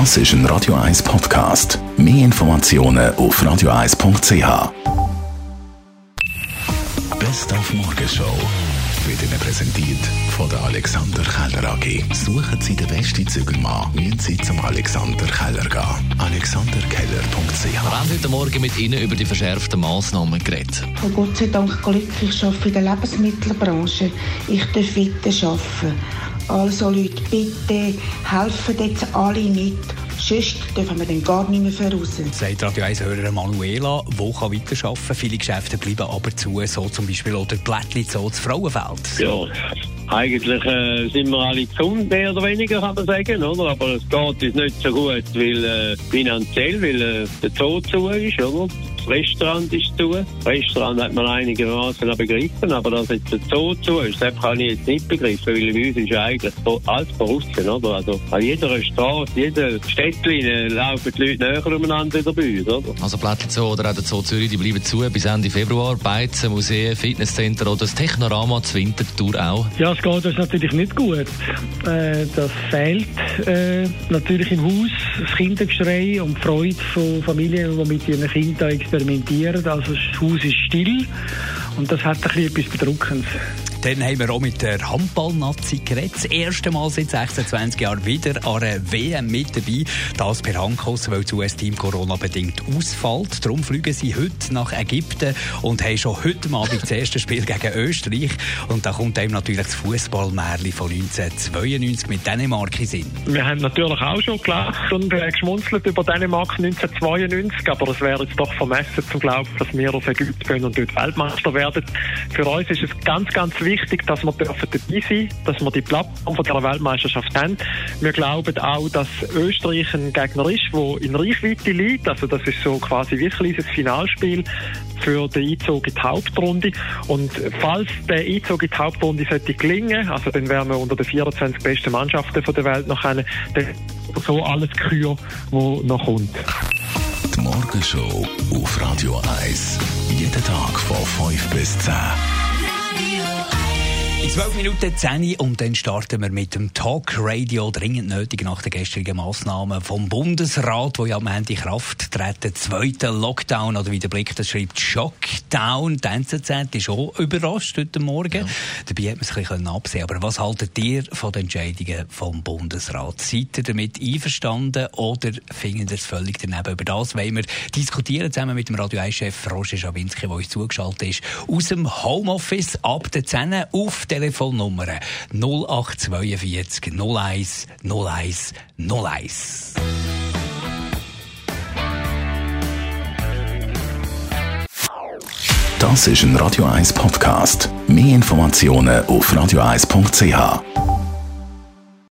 Das ist ein Radio 1 Podcast. Mehr Informationen auf radio1.ch. Best auf Morgenshow wird Ihnen präsentiert von der Alexander Keller AG. Suchen Sie den besten Zügelmann, müssen Sie zum Alexander Keller gehen. AlexanderKeller.ch Wir haben heute Morgen mit Ihnen über die verschärften Massnahmen geredet. Bin Gott sei Dank glücklich, ich arbeite in der Lebensmittelbranche. Ich darf weiter arbeiten. Also Leute, bitte helfen jetzt alle mit. Sonst dürfen wir dann gar nicht mehr voraus. Sagt Radio 1 Hörer Manuela, wo kann weiterarbeiten? Viele Geschäfte bleiben aber zu, so zum Beispiel oder Blättli so das Frauenfeld. Ja, eigentlich äh, sind wir alle gesund, mehr oder weniger, kann man sagen, oder? Aber es geht uns nicht so gut, weil äh, finanziell, weil äh, der Zoo zu ist, oder? Das Restaurant ist zu. Das Restaurant hat man einigermaßen begriffen, aber dass jetzt der Zoo zu ist, das habe ich jetzt nicht begriffen, weil bei uns ist eigentlich alles draussen, oder? Also an jeder Straße, jeder Städtchen äh, laufen die Leute näher umeinander wieder bei uns, oder? Also Plättli Zoo oder auch der Zoo Zürich, die bleiben zu bis Ende Februar. Beizen, Museen, Fitnesscenter oder das Technorama zur Wintertour auch. Ja, es geht uns natürlich nicht gut. Äh, das fehlt äh, natürlich im Haus, das Kindergeschrei und die Freude von Familien, die mit ihren Kindern experimentieren. Also das Haus ist still und das hat ein bisschen etwas Bedrückendes. Dann haben wir auch mit der Handball-Nazi geredet. Das erste Mal seit 26 Jahren wieder an einer WM mit dabei. Das per Handkuss, weil das US-Team Corona-bedingt ausfällt. Darum fliegen sie heute nach Ägypten und haben schon heute Abend das erste Spiel gegen Österreich. Und da kommt einem natürlich das Fußballmärchen von 1992 mit Dänemark in Sinn. Wir haben natürlich auch schon gelacht und äh, geschmunzelt über Dänemark 1992, aber es wäre jetzt doch vermessen zu glauben, dass wir auf Ägypten gehen und dort Weltmeister werden. Für uns ist es ganz, ganz wichtig, dass wir dabei sein dass wir die Plattform von der Weltmeisterschaft haben. Wir glauben auch, dass Österreich ein Gegner ist, der in Reichweite liegt. Also das ist so quasi wie ein kleines Finalspiel für den Einzug in die Hauptrunde. Und falls der Einzug in die Hauptrunde sollte gelingen, also dann wären wir unter den 24 besten Mannschaften der Welt noch eine, dann so alles Kür, wo noch kommt. Die Morgenshow auf Radio 1. Jeden Tag von 5 bis 10. In 12 Minuten 10 und dann starten wir mit dem Talk Radio dringend nötig nach den gestrigen Massnahmen vom Bundesrat, wo ja am Ende Kraft treten. Zweiter Lockdown oder wie der Blick das schreibt, Shockdown. Die NZZ ist auch überrascht heute Morgen. Ja. Dabei hat man es ein bisschen absehen Aber was haltet ihr von den Entscheidungen vom Bundesrat? Seid ihr damit einverstanden oder findet ihr es völlig daneben? Über das wollen wir diskutieren zusammen mit dem Radio 1-Chef Roger Schawinski, der uns zugeschaltet ist, aus dem Homeoffice ab der 10 auf Telefonnummer 0842 01 01 01. Das ist ein Radio 1 Podcast. Mehr Informationen auf radio1.ch.